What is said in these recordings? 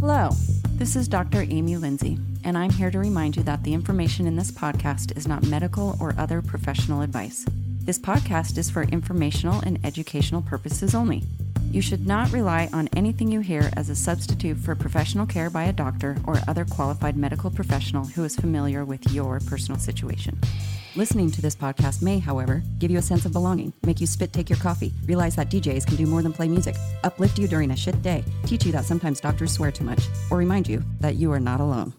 Hello, this is Dr. Amy Lindsay, and I'm here to remind you that the information in this podcast is not medical or other professional advice. This podcast is for informational and educational purposes only. You should not rely on anything you hear as a substitute for professional care by a doctor or other qualified medical professional who is familiar with your personal situation. Listening to this podcast may, however, give you a sense of belonging, make you spit take your coffee, realize that DJs can do more than play music, uplift you during a shit day, teach you that sometimes doctors swear too much, or remind you that you are not alone.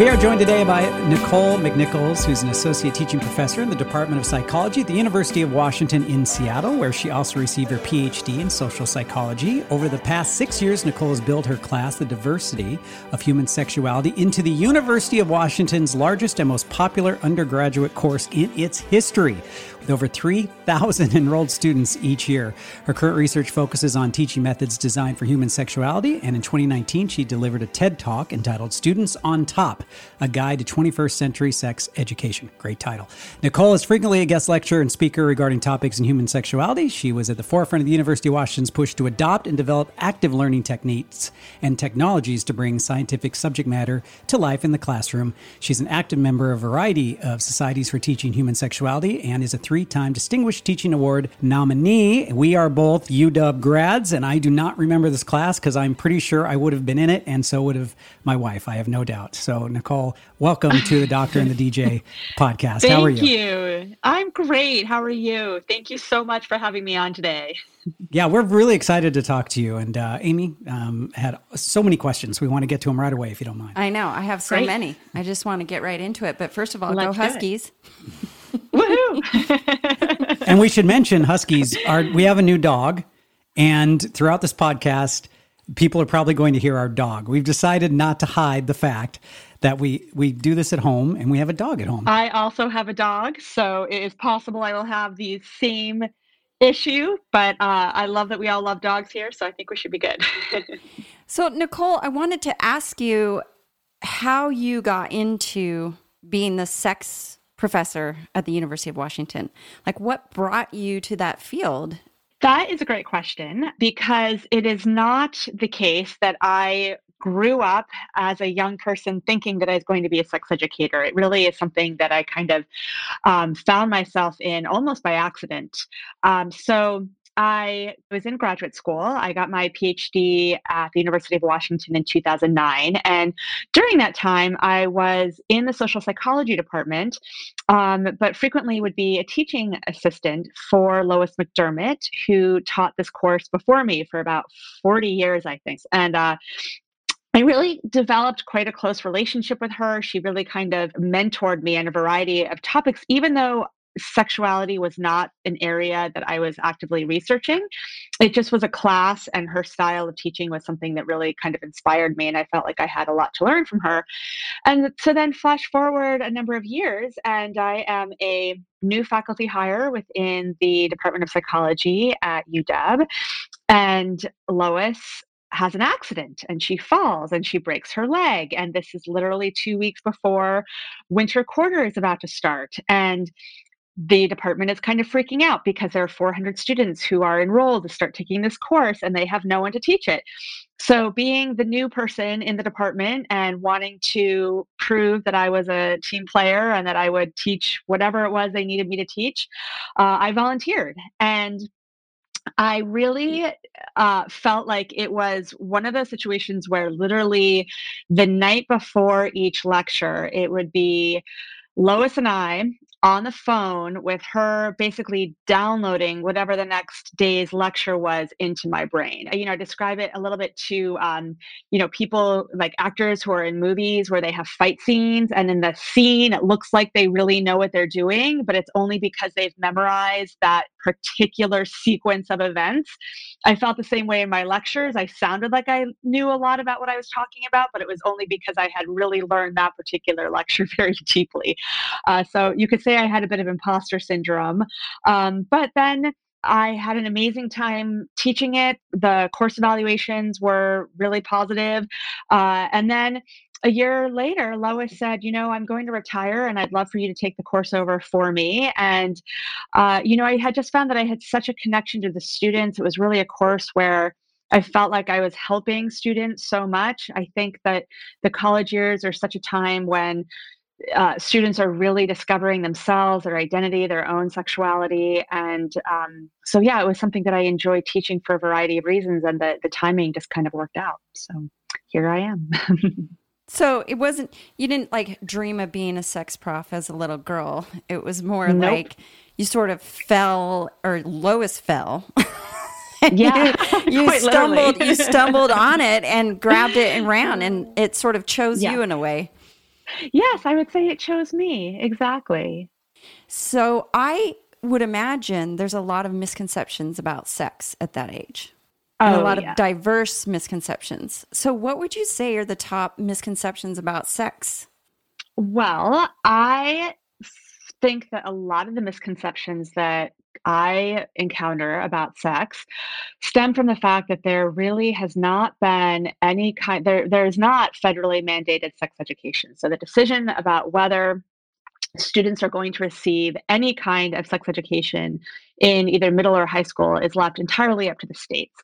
We are joined today by Nicole McNichols, who's an associate teaching professor in the Department of Psychology at the University of Washington in Seattle, where she also received her PhD in social psychology. Over the past six years, Nicole has built her class, The Diversity of Human Sexuality, into the University of Washington's largest and most popular undergraduate course in its history with over 3,000 enrolled students each year. Her current research focuses on teaching methods designed for human sexuality, and in 2019, she delivered a TED Talk entitled Students on Top A Guide to 21st Century Sex Education. Great title. Nicole is frequently a guest lecturer and speaker regarding topics in human sexuality. She was at the forefront of the University of Washington's push to adopt and develop active learning techniques and technologies to bring scientific subject matter to life in the classroom. She's an active member of a variety of societies for teaching human sexuality and is a three time Distinguished Teaching Award nominee. We are both UW grads, and I do not remember this class because I'm pretty sure I would have been in it, and so would have my wife. I have no doubt. So, Nicole, welcome to the Doctor and the DJ podcast. Thank How are you? you? I'm great. How are you? Thank you so much for having me on today. Yeah, we're really excited to talk to you. And uh, Amy um, had so many questions. We want to get to them right away, if you don't mind. I know, I have so Great. many. I just want to get right into it. But first of all, Let's go. Huskies. Woohoo! and we should mention Huskies are we have a new dog, and throughout this podcast, people are probably going to hear our dog. We've decided not to hide the fact that we we do this at home and we have a dog at home. I also have a dog, so it is possible I will have the same issue, but uh, I love that we all love dogs here, so I think we should be good. So, Nicole, I wanted to ask you how you got into being the sex professor at the University of Washington. Like, what brought you to that field? That is a great question because it is not the case that I grew up as a young person thinking that I was going to be a sex educator. It really is something that I kind of um, found myself in almost by accident. Um, so I was in graduate school. I got my PhD at the University of Washington in 2009. And during that time, I was in the social psychology department, um, but frequently would be a teaching assistant for Lois McDermott, who taught this course before me for about 40 years, I think. And uh, I really developed quite a close relationship with her. She really kind of mentored me in a variety of topics, even though sexuality was not an area that I was actively researching. It just was a class, and her style of teaching was something that really kind of inspired me. And I felt like I had a lot to learn from her. And so then, flash forward a number of years, and I am a new faculty hire within the Department of Psychology at UW. And Lois has an accident and she falls and she breaks her leg. And this is literally two weeks before winter quarter is about to start. And the department is kind of freaking out because there are 400 students who are enrolled to start taking this course and they have no one to teach it. So, being the new person in the department and wanting to prove that I was a team player and that I would teach whatever it was they needed me to teach, uh, I volunteered. And I really uh, felt like it was one of those situations where literally the night before each lecture, it would be Lois and I on the phone with her basically downloading whatever the next day's lecture was into my brain. You know describe it a little bit to um, you know people like actors who are in movies where they have fight scenes and in the scene it looks like they really know what they're doing but it's only because they've memorized that particular sequence of events. I felt the same way in my lectures. I sounded like i knew a lot about what i was talking about but it was only because i had really learned that particular lecture very deeply. Uh, so you could say I had a bit of imposter syndrome. Um, but then I had an amazing time teaching it. The course evaluations were really positive. Uh, and then a year later, Lois said, You know, I'm going to retire and I'd love for you to take the course over for me. And, uh, you know, I had just found that I had such a connection to the students. It was really a course where I felt like I was helping students so much. I think that the college years are such a time when uh, students are really discovering themselves, their identity, their own sexuality. And um, so, yeah, it was something that I enjoyed teaching for a variety of reasons, and the, the timing just kind of worked out. So here I am. so it wasn't, you didn't like dream of being a sex prof as a little girl. It was more nope. like you sort of fell, or Lois fell. yeah you, you stumbled you stumbled on it and grabbed it and ran and it sort of chose yeah. you in a way Yes, I would say it chose me. Exactly. So I would imagine there's a lot of misconceptions about sex at that age. And oh, a lot yeah. of diverse misconceptions. So, what would you say are the top misconceptions about sex? Well, I think that a lot of the misconceptions that I encounter about sex stem from the fact that there really has not been any kind there there's not federally mandated sex education. So the decision about whether students are going to receive any kind of sex education in either middle or high school is left entirely up to the states.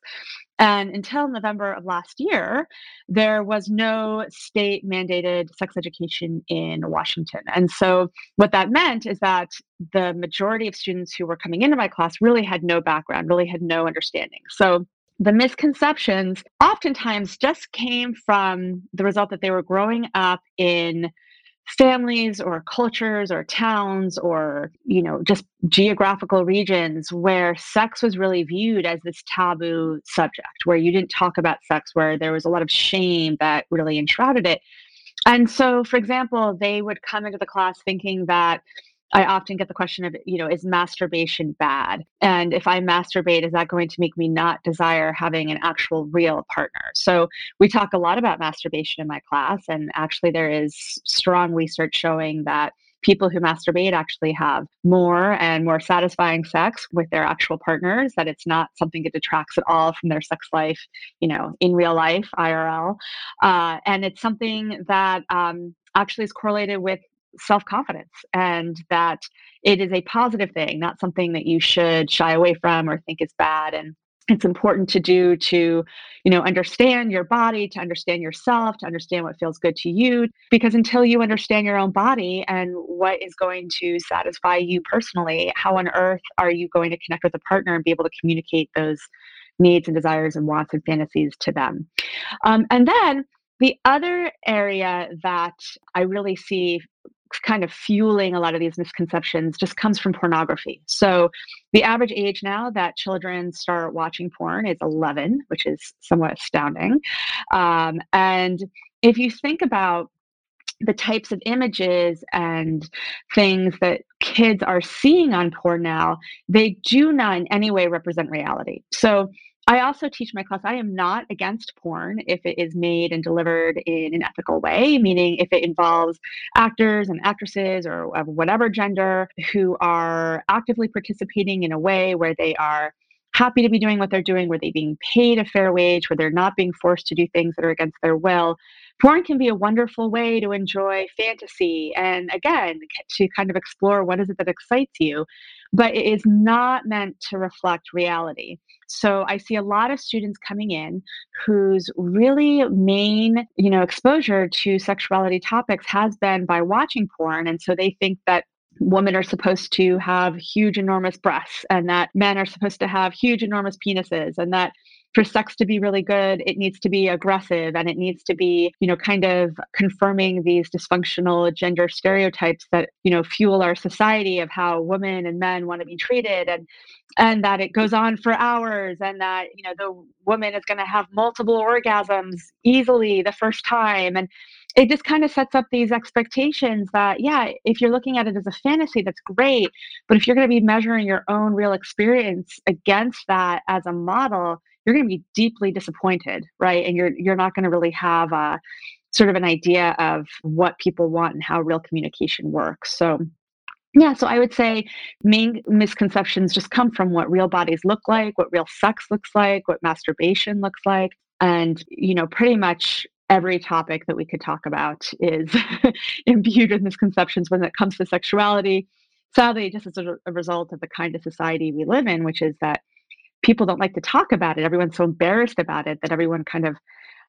And until November of last year, there was no state mandated sex education in Washington. And so, what that meant is that the majority of students who were coming into my class really had no background, really had no understanding. So, the misconceptions oftentimes just came from the result that they were growing up in families or cultures or towns or you know just geographical regions where sex was really viewed as this taboo subject where you didn't talk about sex where there was a lot of shame that really enshrouded it. And so for example they would come into the class thinking that I often get the question of, you know, is masturbation bad? And if I masturbate, is that going to make me not desire having an actual real partner? So we talk a lot about masturbation in my class. And actually, there is strong research showing that people who masturbate actually have more and more satisfying sex with their actual partners that it's not something that detracts at all from their sex life you know in real life irl uh, and it's something that um, actually is correlated with self confidence and that it is a positive thing, not something that you should shy away from or think is bad. And it's important to do to you know understand your body to understand yourself to understand what feels good to you because until you understand your own body and what is going to satisfy you personally how on earth are you going to connect with a partner and be able to communicate those needs and desires and wants and fantasies to them um, and then the other area that I really see kind of fueling a lot of these misconceptions just comes from pornography. So, the average age now that children start watching porn is 11, which is somewhat astounding. Um, and if you think about the types of images and things that kids are seeing on porn now, they do not in any way represent reality. So, I also teach my class. I am not against porn if it is made and delivered in an ethical way, meaning if it involves actors and actresses or of whatever gender who are actively participating in a way where they are happy to be doing what they're doing, Were they're being paid a fair wage, Were they're not being forced to do things that are against their will. Porn can be a wonderful way to enjoy fantasy and, again, to kind of explore what is it that excites you, but it is not meant to reflect reality. So I see a lot of students coming in whose really main, you know, exposure to sexuality topics has been by watching porn. And so they think that women are supposed to have huge, enormous breasts and that men are supposed to have huge, enormous penises and that for sex to be really good, it needs to be aggressive and it needs to be, you know, kind of confirming these dysfunctional gender stereotypes that, you know, fuel our society of how women and men want to be treated and and that it goes on for hours and that, you know, the woman is going to have multiple orgasms easily the first time and it just kind of sets up these expectations that yeah if you're looking at it as a fantasy that's great but if you're going to be measuring your own real experience against that as a model you're going to be deeply disappointed, right? And you're you're not going to really have a sort of an idea of what people want and how real communication works. So yeah, so I would say main misconceptions just come from what real bodies look like, what real sex looks like, what masturbation looks like, and you know, pretty much every topic that we could talk about is imbued with misconceptions when it comes to sexuality. Sadly, just as a, a result of the kind of society we live in, which is that people don't like to talk about it. Everyone's so embarrassed about it that everyone kind of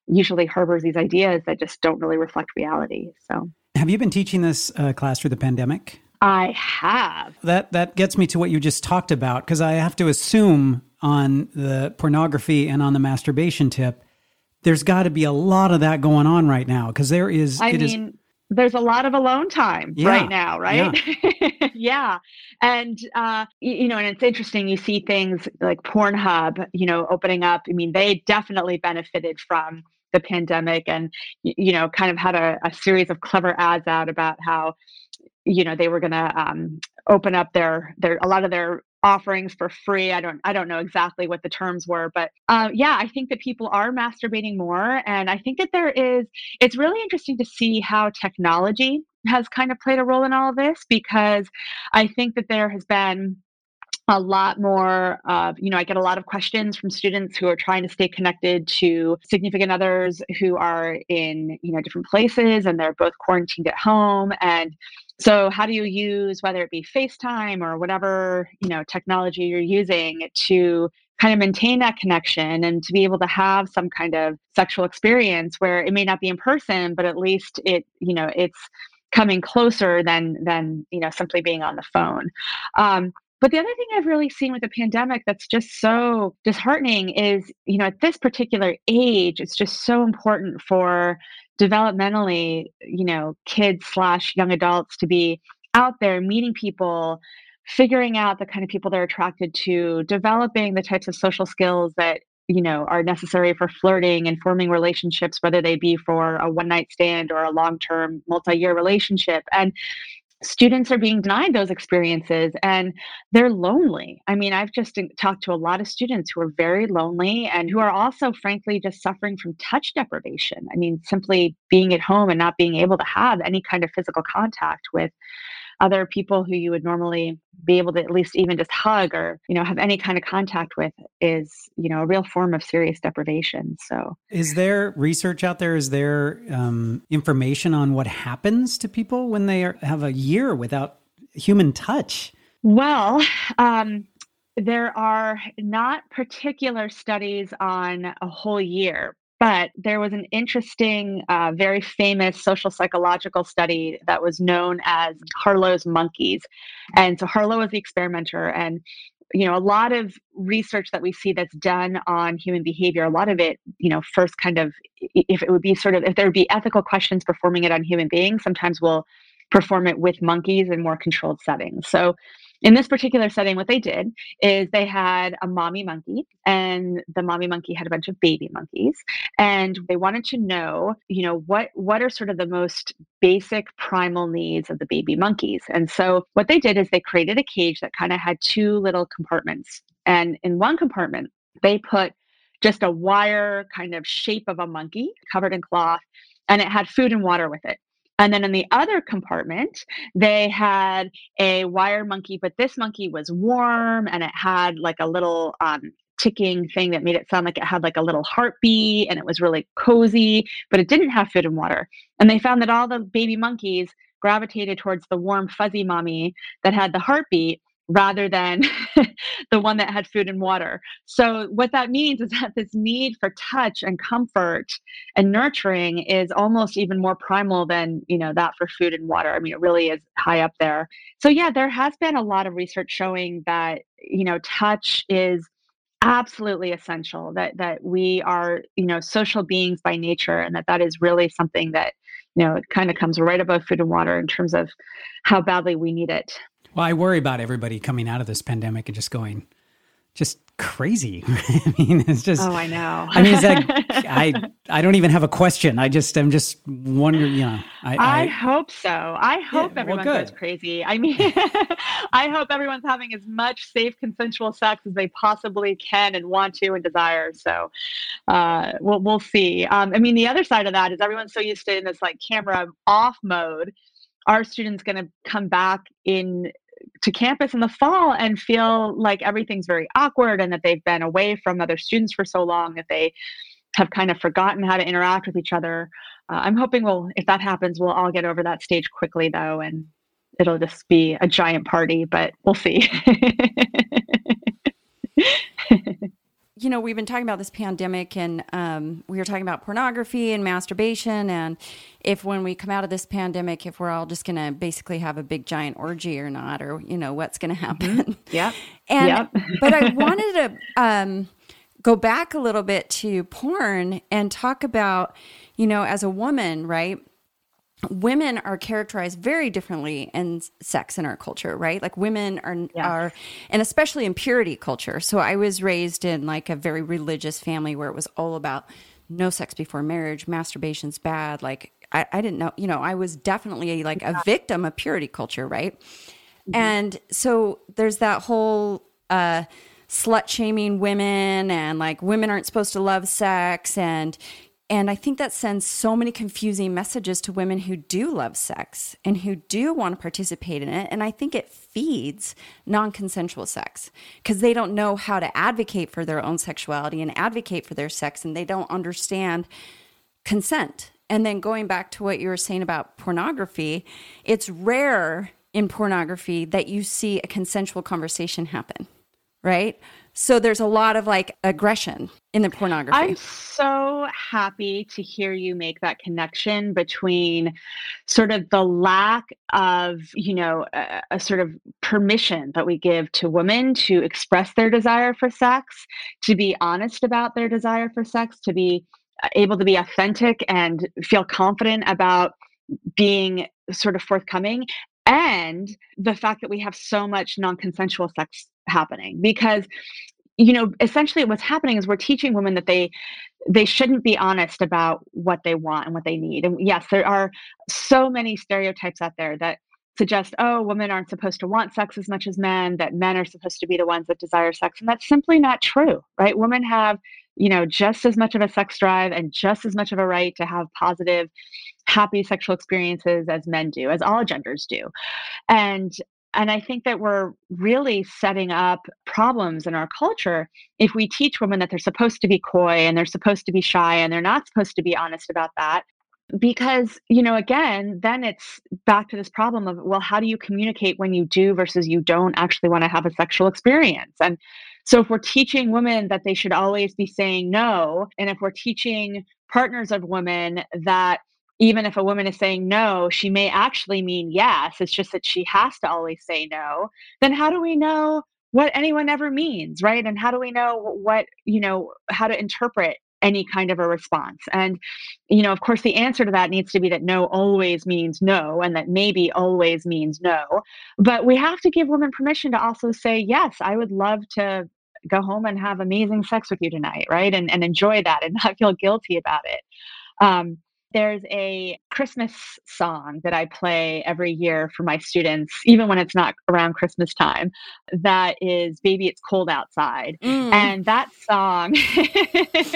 usually harbors these ideas that just don't really reflect reality. So, have you been teaching this uh, class through the pandemic? I have. That that gets me to what you just talked about because I have to assume on the pornography and on the masturbation tip, there's got to be a lot of that going on right now because there is. I mean, is, there's a lot of alone time yeah, right now, right? Yeah. yeah. And, uh, you know, and it's interesting, you see things like Pornhub, you know, opening up. I mean, they definitely benefited from the pandemic and, you know, kind of had a, a series of clever ads out about how you know they were going to um, open up their their a lot of their offerings for free i don't i don't know exactly what the terms were but uh, yeah i think that people are masturbating more and i think that there is it's really interesting to see how technology has kind of played a role in all of this because i think that there has been a lot more uh, you know i get a lot of questions from students who are trying to stay connected to significant others who are in you know different places and they're both quarantined at home and so how do you use whether it be FaceTime or whatever, you know, technology you're using to kind of maintain that connection and to be able to have some kind of sexual experience where it may not be in person, but at least it, you know, it's coming closer than than, you know, simply being on the phone. Um, but the other thing I've really seen with the pandemic that's just so disheartening is, you know, at this particular age, it's just so important for developmentally, you know, kids slash young adults to be out there meeting people, figuring out the kind of people they're attracted to, developing the types of social skills that you know are necessary for flirting and forming relationships whether they be for a one night stand or a long term multi year relationship. And students are being denied those experiences and they're lonely. I mean, I've just uh, talked to a lot of students who are very lonely and who are also, frankly, just suffering from touch deprivation. I mean, simply being at home and not being able to have any kind of physical contact with other people who you would normally be able to at least even just hug or you know have any kind of contact with is you know a real form of serious deprivation so. Is there research out there? Is there um, information on what happens to people when they are, have a year without human touch? Well um, there are not particular studies on a whole year, but there was an interesting, uh, very famous social psychological study that was known as Harlow's monkeys. And so Harlow was the experimenter, and you know a lot of research that we see that's done on human behavior a lot of it you know first kind of if it would be sort of if there would be ethical questions performing it on human beings sometimes we'll perform it with monkeys in more controlled settings so in this particular setting, what they did is they had a mommy monkey, and the mommy monkey had a bunch of baby monkeys, and they wanted to know, you know, what what are sort of the most basic primal needs of the baby monkeys. And so what they did is they created a cage that kind of had two little compartments, and in one compartment they put just a wire kind of shape of a monkey covered in cloth, and it had food and water with it. And then in the other compartment, they had a wire monkey, but this monkey was warm and it had like a little um, ticking thing that made it sound like it had like a little heartbeat and it was really cozy, but it didn't have food and water. And they found that all the baby monkeys gravitated towards the warm, fuzzy mommy that had the heartbeat rather than the one that had food and water. So, what that means is that this need for touch and comfort and nurturing is almost even more primal than, you know, that for food and water. I mean, it really is high up there. So, yeah, there has been a lot of research showing that, you know, touch is absolutely essential that that we are you know social beings by nature and that that is really something that you know it kind of comes right above food and water in terms of how badly we need it well, I worry about everybody coming out of this pandemic and just going, just crazy. I mean, it's just. Oh, I know. I mean, it's like I I don't even have a question. I just I'm just wondering. You know, I I, I hope so. I hope yeah, everyone well, goes crazy. I mean, I hope everyone's having as much safe, consensual sex as they possibly can and want to and desire. So, uh, we'll we'll see. Um, I mean, the other side of that is everyone's so used to in this like camera off mode are students going to come back in to campus in the fall and feel like everything's very awkward and that they've been away from other students for so long that they have kind of forgotten how to interact with each other. Uh, I'm hoping we'll, if that happens, we'll all get over that stage quickly, though, and it'll just be a giant party. But we'll see. you know, we've been talking about this pandemic and um, we were talking about pornography and masturbation. And if when we come out of this pandemic, if we're all just going to basically have a big giant orgy or not, or, you know, what's going to happen. Mm-hmm. Yeah. And, yep. but I wanted to um, go back a little bit to porn and talk about, you know, as a woman, right? Women are characterized very differently in sex in our culture right like women are yeah. are and especially in purity culture so i was raised in like a very religious family where it was all about no sex before marriage masturbation's bad like i, I didn't know you know i was definitely like a victim of purity culture right mm-hmm. and so there's that whole uh slut shaming women and like women aren't supposed to love sex and and I think that sends so many confusing messages to women who do love sex and who do want to participate in it. And I think it feeds non consensual sex because they don't know how to advocate for their own sexuality and advocate for their sex, and they don't understand consent. And then going back to what you were saying about pornography, it's rare in pornography that you see a consensual conversation happen, right? So there's a lot of like aggression in the pornography. I'm so happy to hear you make that connection between sort of the lack of, you know, a, a, sort of permission that we give to women to express their desire for sex, to be honest about their desire for sex, to be uh, able to be authentic and feel confident about being sort of forthcoming and the fact that we have so much non-consensual sex happening because you know essentially what's happening is we're teaching women that they they shouldn't be honest about what they want and what they need. And yes there are so many stereotypes out there that suggest oh women aren't supposed to want sex as much as men that men are supposed to be the ones that desire sex and that's simply not true right? Women have you know just as much of a sex drive and just as much of a right to have positive happy sexual experiences as men do as all genders do. And and I think that we're really setting up problems in our culture if we teach women that they're supposed to be coy and they're supposed to be shy and they're not supposed to be honest about that. Because, you know, again, then it's back to this problem of, well, how do you communicate when you do versus you don't actually want to have a sexual experience? And so if we're teaching women that they should always be saying no, and if we're teaching partners of women that even if a woman is saying no, she may actually mean yes. It's just that she has to always say no. Then how do we know what anyone ever means, right? And how do we know what, you know, how to interpret any kind of a response? And, you know, of course, the answer to that needs to be that no always means no and that maybe always means no. But we have to give women permission to also say, yes, I would love to go home and have amazing sex with you tonight, right? And, and enjoy that and not feel guilty about it. Um, there's a Christmas song that I play every year for my students, even when it's not around Christmas time, that is Baby It's Cold Outside. Mm. And that song.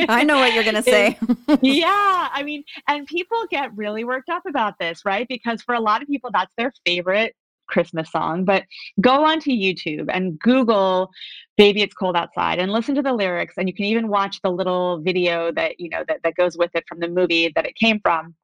I know what you're going to say. yeah. I mean, and people get really worked up about this, right? Because for a lot of people, that's their favorite Christmas song, but go onto YouTube and Google Baby It's Cold Outside and listen to the lyrics. And you can even watch the little video that, you know, that, that goes with it from the movie that it came from.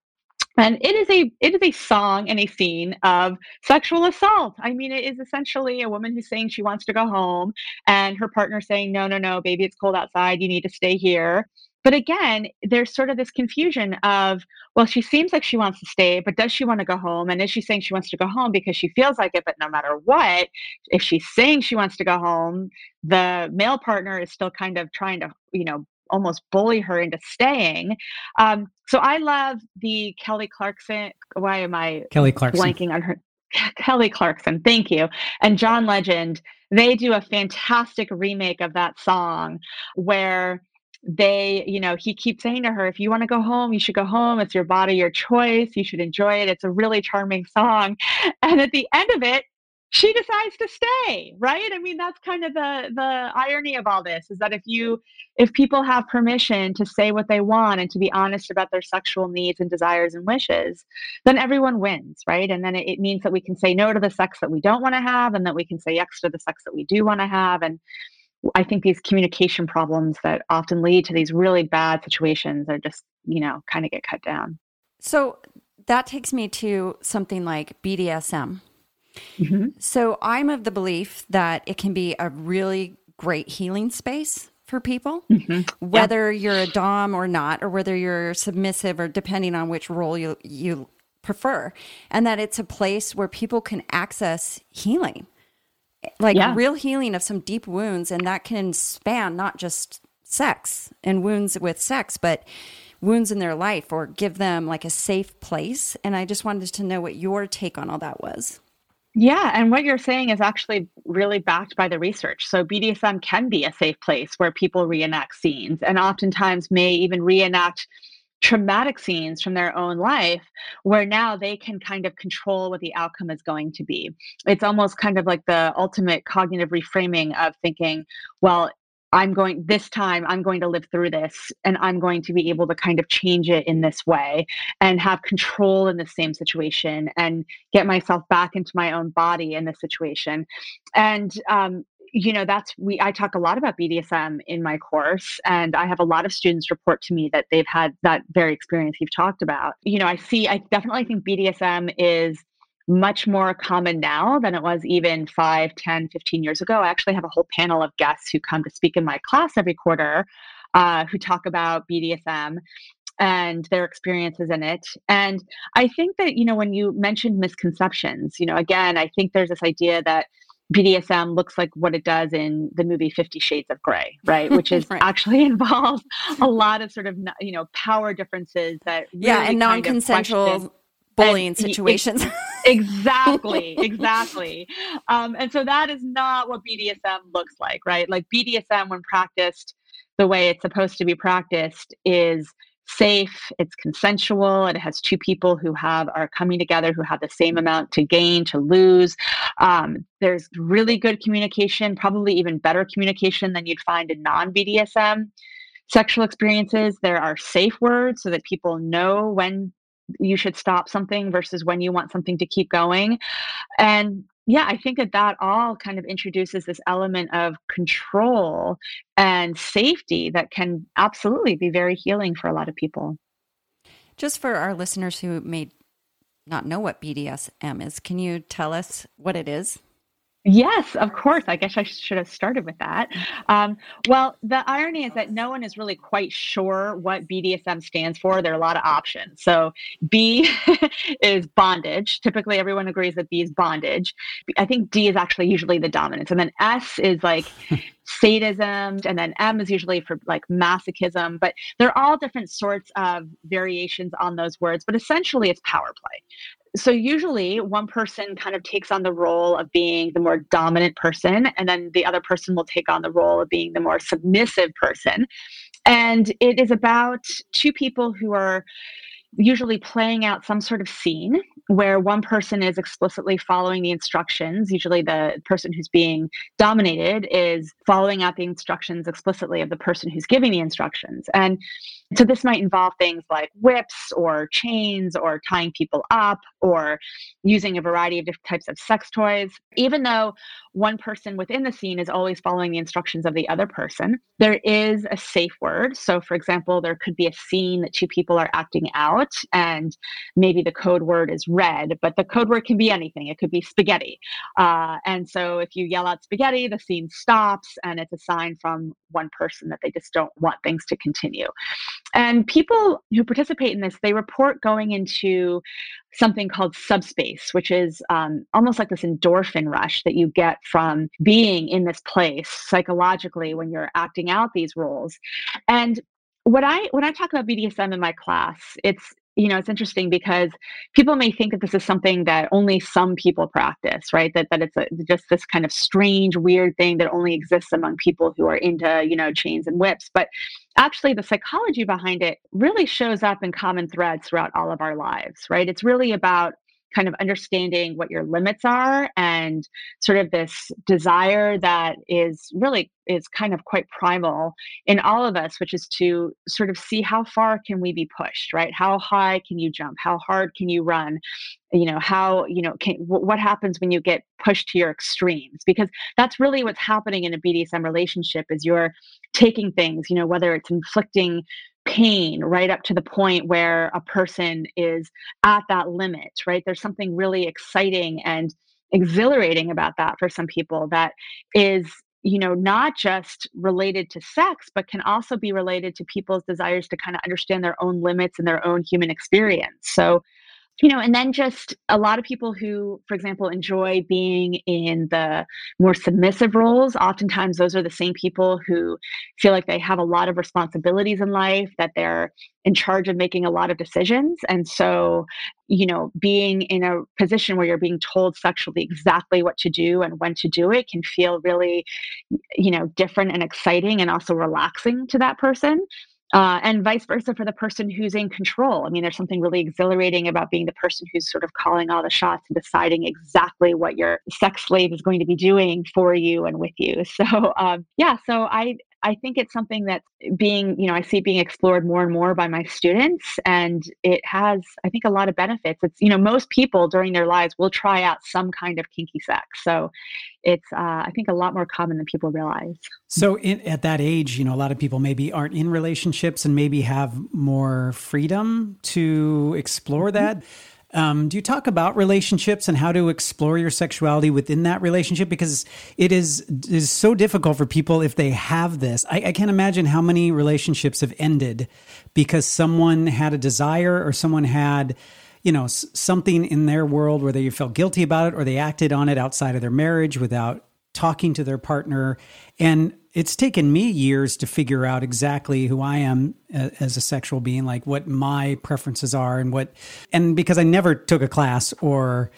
And it is a it is a song and a scene of sexual assault. I mean, it is essentially a woman who's saying she wants to go home and her partner saying, No, no, no, baby, it's cold outside, you need to stay here. But again, there's sort of this confusion of, well, she seems like she wants to stay, but does she want to go home? And is she saying she wants to go home because she feels like it? But no matter what, if she's saying she wants to go home, the male partner is still kind of trying to, you know, almost bully her into staying. Um, so I love the Kelly Clarkson. Why am I Kelly Clarkson blanking on her? Kelly Clarkson, thank you. And John Legend, they do a fantastic remake of that song where they, you know, he keeps saying to her, if you want to go home, you should go home. It's your body, your choice. You should enjoy it. It's a really charming song. And at the end of it, she decides to stay, right? I mean, that's kind of the the irony of all this is that if you if people have permission to say what they want and to be honest about their sexual needs and desires and wishes, then everyone wins, right? And then it, it means that we can say no to the sex that we don't want to have and that we can say yes to the sex that we do want to have and I think these communication problems that often lead to these really bad situations are just, you know, kind of get cut down. So that takes me to something like BDSM. Mm-hmm. So I'm of the belief that it can be a really great healing space for people, mm-hmm. whether yeah. you're a dom or not, or whether you're submissive or depending on which role you you prefer, and that it's a place where people can access healing, like yeah. real healing of some deep wounds, and that can span not just sex and wounds with sex, but wounds in their life or give them like a safe place. And I just wanted to know what your take on all that was. Yeah, and what you're saying is actually really backed by the research. So BDSM can be a safe place where people reenact scenes and oftentimes may even reenact traumatic scenes from their own life where now they can kind of control what the outcome is going to be. It's almost kind of like the ultimate cognitive reframing of thinking, well, I'm going this time, I'm going to live through this and I'm going to be able to kind of change it in this way and have control in the same situation and get myself back into my own body in this situation. And, um, you know that's we i talk a lot about bdsm in my course and i have a lot of students report to me that they've had that very experience you've talked about you know i see i definitely think bdsm is much more common now than it was even 5, 10, 15 years ago. I actually have a whole panel of guests who come to speak in my class every quarter uh, who talk about BDSM and their experiences in it. And I think that, you know, when you mentioned misconceptions, you know, again, I think there's this idea that BDSM looks like what it does in the movie Fifty Shades of Grey, right? Which is right. actually involves a lot of sort of you know power differences that really yeah, and non-consensual bullying and situations. exactly, exactly. Um, and so that is not what BDSM looks like, right? Like BDSM, when practiced the way it's supposed to be practiced, is safe it's consensual it has two people who have are coming together who have the same amount to gain to lose um, there's really good communication probably even better communication than you'd find in non-bdsm sexual experiences there are safe words so that people know when you should stop something versus when you want something to keep going. And yeah, I think that that all kind of introduces this element of control and safety that can absolutely be very healing for a lot of people. Just for our listeners who may not know what BDSM is, can you tell us what it is? Yes, of course. I guess I should have started with that. Um, well, the irony is that no one is really quite sure what BDSM stands for. There are a lot of options. So, B is bondage. Typically, everyone agrees that B is bondage. I think D is actually usually the dominance. And then S is like sadism. And then M is usually for like masochism. But they're all different sorts of variations on those words. But essentially, it's power play so usually one person kind of takes on the role of being the more dominant person and then the other person will take on the role of being the more submissive person. And it is about two people who are usually playing out some sort of scene where one person is explicitly following the instructions. Usually, the person who's being dominated is following out the instructions explicitly of the person who's giving the instructions. And so, this might involve things like whips or chains or tying people up or using a variety of different types of sex toys. Even though one person within the scene is always following the instructions of the other person, there is a safe word. So, for example, there could be a scene that two people are acting out, and maybe the code word is red, but the code word can be anything. It could be spaghetti. Uh, and so, if you yell out spaghetti, the scene stops, and it's a sign from one person that they just don't want things to continue. And people who participate in this, they report going into something called subspace, which is um, almost like this endorphin rush that you get from being in this place psychologically when you're acting out these roles. And what I when I talk about BDSM in my class, it's you know it's interesting because people may think that this is something that only some people practice right? That that it's a, just this kind of strange weird thing that only exists among people who are into you know chains and whips. But actually the psychology behind it really shows up in common threads throughout all of our lives right? It's really about kind of understanding what your limits are and sort of this desire that is really is kind of quite primal in all of us which is to sort of see how far can we be pushed right? How high can you jump? How hard can you run? You know how you know can, what happens when you get pushed to your extremes? Because that's really what's happening in a bdsm relationship is you're taking things you know whether it's inflicting pain right up to the point where a person is at that limit, right? There's something really exciting and exhilarating about that for some people that is you know not just related to sex but can also be related to people's desires to kind of understand their own limits and their own human experience so you know, and then just a lot of people who, for example, enjoy being in the more submissive roles, oftentimes those are the same people who feel like they have a lot of responsibilities in life, that they're in charge of making a lot of decisions. And so, you know, being in a position where you're being told sexually exactly what to do and when to do it can feel really, you know, different and exciting and also relaxing to that person uh, and vice versa for the person who's in control. I mean, there's something really exhilarating about being the person who's sort of calling all the shots and deciding exactly what your sex slave is going to be doing for you and with you. So, um, yeah, so I I think it's something that's being, you know, I see being explored more and more by my students, and it has, I think, a lot of benefits. It's, you know, most people during their lives will try out some kind of kinky sex. So it's, uh, I think, a lot more common than people realize. So in, at that age, you know, a lot of people maybe aren't in relationships and maybe have more freedom to explore that. Mm-hmm um, do you talk about relationships and how to explore your sexuality within that relationship? Because it is is so difficult for people if they have this. I, I can't imagine how many relationships have ended because someone had a desire or someone had you know something in their world where they felt guilty about it or they acted on it outside of their marriage without talking to their partner and it's taken me years to figure out exactly who I am as a sexual being, like what my preferences are and what, and because I never took a class or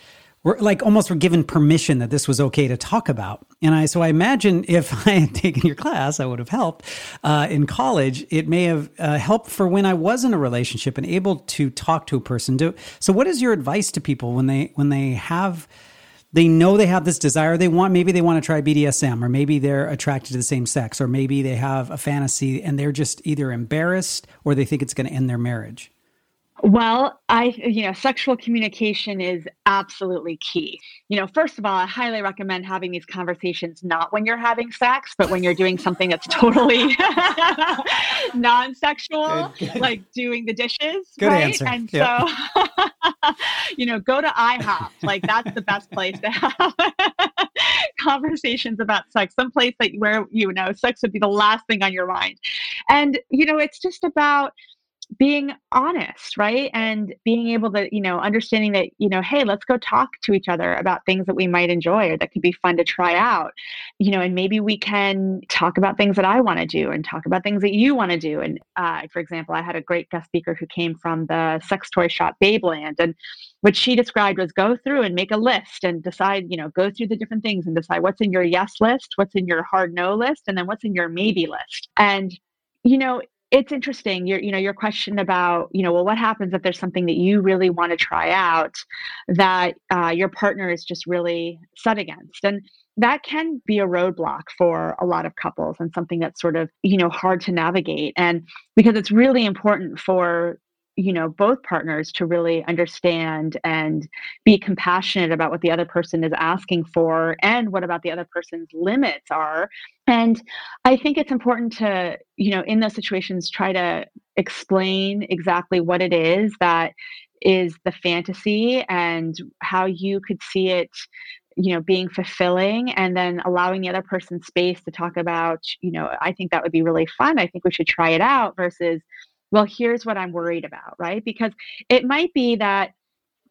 were like almost were given permission that this was okay to talk about. And I, so I imagine if I had taken your class, I would have helped uh, in college. It may have uh, helped for when I was in a relationship and able to talk to a person. Do, so what is your advice to people when they, when they have, they know they have this desire. They want maybe they want to try BDSM or maybe they're attracted to the same sex or maybe they have a fantasy and they're just either embarrassed or they think it's going to end their marriage well, I, you know, sexual communication is absolutely key. You know, first of all, I highly recommend having these conversations not when you're having sex, but when you're doing something that's totally non sexual, like doing the dishes. Good right? answer. And yep. so, you know, go to IHOP. Like, that's the best place to have conversations about sex, some place that where, you know, sex would be the last thing on your mind. And, you know, it's just about, being honest, right? And being able to, you know, understanding that, you know, hey, let's go talk to each other about things that we might enjoy or that could be fun to try out, you know, and maybe we can talk about things that I want to do and talk about things that you want to do. And uh, for example, I had a great guest speaker who came from the sex toy shop Babeland. And what she described was go through and make a list and decide, you know, go through the different things and decide what's in your yes list, what's in your hard no list, and then what's in your maybe list. And you know it's interesting your you know your question about you know well what happens if there's something that you really want to try out that uh, your partner is just really set against? And that can be a roadblock for a lot of couples and something that's sort of you know hard to navigate. And because it's really important for you know both partners to really understand and be compassionate about what the other person is asking for and what about the other person's limits are. And i think it's important to you know in those situations try to explain exactly what it is that is the fantasy and how you could see it you know being fulfilling and then allowing the other person space to talk about you know i think that would be really fun. I think we should try it out versus well, here's what I'm worried about, right? Because it might be that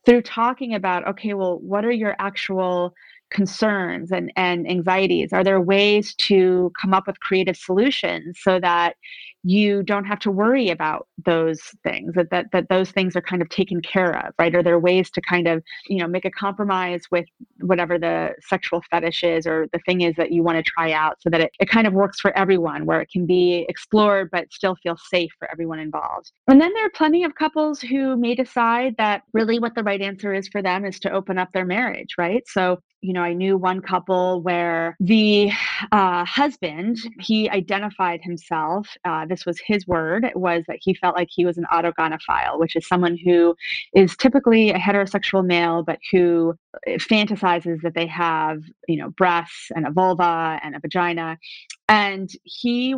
through talking about, okay, well, what are your actual concerns and, and anxieties? Are there ways to come up with creative solutions so that you don't have to worry about those things that, that that those things are kind of taken care of right? Are there ways to kind of you know make a compromise with whatever the sexual fetish is or the thing is that you want to try out so that it, it kind of works for everyone where it can be explored but still feel safe for everyone involved? And then there are plenty of couples who may decide that really what the right answer is for them is to open up their marriage right? So you know, I knew one couple where the uh, husband, he identified himself, uh, this was his word, was that he felt like he was an autogynephile, which is someone who is typically a heterosexual male, but who uh, fantasizes that they have, you know, breasts and a vulva and a vagina. And he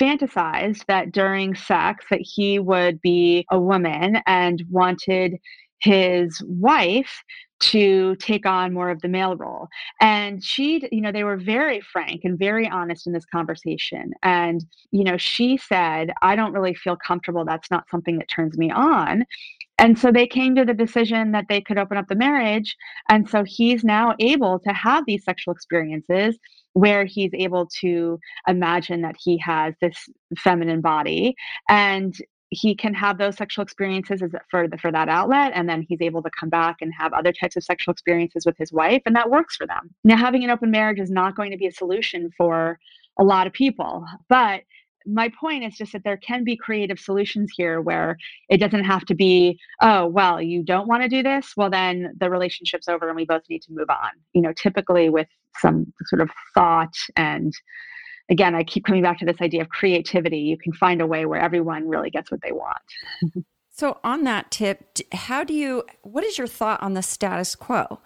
fantasized that during sex that he would be a woman and wanted his wife to take on more of the male role. And she, you know, they were very frank and very honest in this conversation. And, you know, she said, I don't really feel comfortable. That's not something that turns me on. And so they came to the decision that they could open up the marriage. And so he's now able to have these sexual experiences where he's able to imagine that he has this feminine body and he can have those sexual experiences for the, for that outlet and then he's able to come back and have other types of sexual experiences with his wife and that works for them. Now having an open marriage is not going to be a solution for a lot of people but my point is just that there can be creative solutions here where it doesn't have to be oh well you don't want to do this? Well then the relationship's over and we both need to move on. You know typically with some sort of thought and again, I keep coming back to this idea of creativity. You can find a way where everyone really gets what they want. so, on that tip, how do you, what is your thought on the status quo?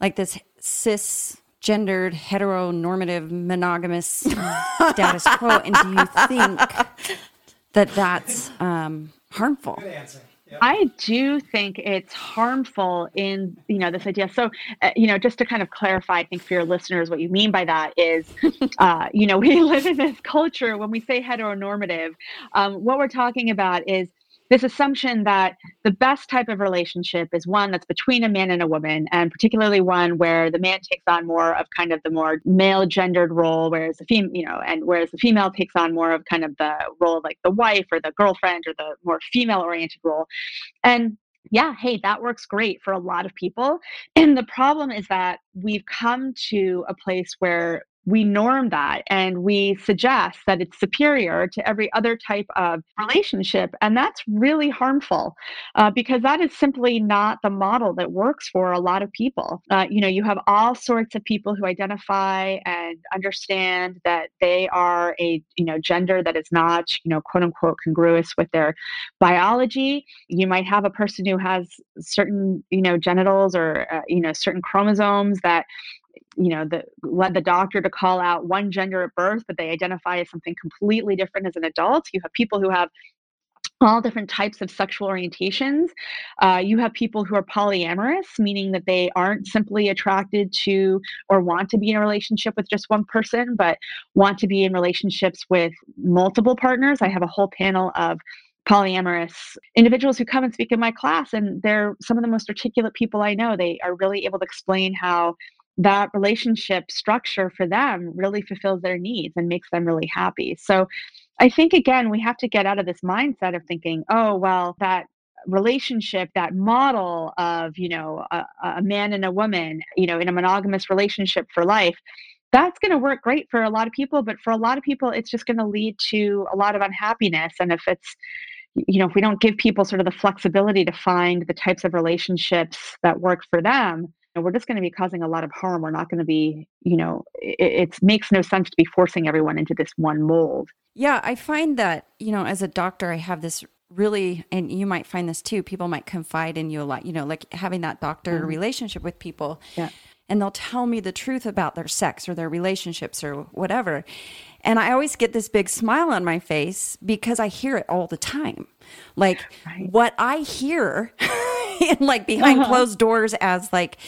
Like this cis gendered, heteronormative, monogamous status quo? And do you think that that's um, harmful? Good answer. I do think it's harmful in you know this idea. So uh, you know, just to kind of clarify, I think for your listeners, what you mean by that is, uh, you know, we live in this culture when we say heteronormative. Um, what we're talking about is this assumption that the best type of relationship is one that's between a man and a woman, and particularly one where the man takes on more of kind of the more male gendered role, whereas the female, you know, and whereas the female takes on more of kind of the role of like the wife or the girlfriend or the more female oriented role. And yeah, hey, that works great for a lot of people. And the problem is that we've come to a place where we norm that and we suggest that it's superior to every other type of relationship. And that's really harmful uh, because that is simply not the model that works for a lot of people. Uh, you know, you have all sorts of people who identify and understand that they are a, you know, gender that is not, you know, quote unquote congruous with their biology. You might have a person who has certain, you know, genitals or, uh, you know, certain chromosomes that you know, the, led the doctor to call out one gender at birth, but they identify as something completely different as an adult. You have people who have all different types of sexual orientations. Uh, you have people who are polyamorous, meaning that they aren't simply attracted to or want to be in a relationship with just one person, but want to be in relationships with multiple partners. I have a whole panel of polyamorous individuals who come and speak in my class, and they're some of the most articulate people I know. They are really able to explain how that relationship structure for them really fulfills their needs and makes them really happy. So I think, again, we have to get out of this mindset of thinking, oh, well, that relationship that model of you know a, a, man and a woman you know in a monogamous relationship for life that's going to work great for a lot of people but for a lot of people it's just going to lead to a lot of unhappiness and if it's you know if we don't give people sort of the flexibility to find the types of relationships that work for them we're just going to be causing a lot of harm. We're not going to be, you know, it, it, makes no sense to be forcing everyone into this one mold. Yeah, I find that, you know, as a doctor, I have this really, and you might find this too, people might confide in you a lot, you know, like having that doctor mm-hmm. relationship with people. Yeah. And they'll tell me the truth about their sex or their relationships or whatever. And I always get this big smile on my face because I hear it all the time. Like right. what I hear like behind uh-huh. closed doors as like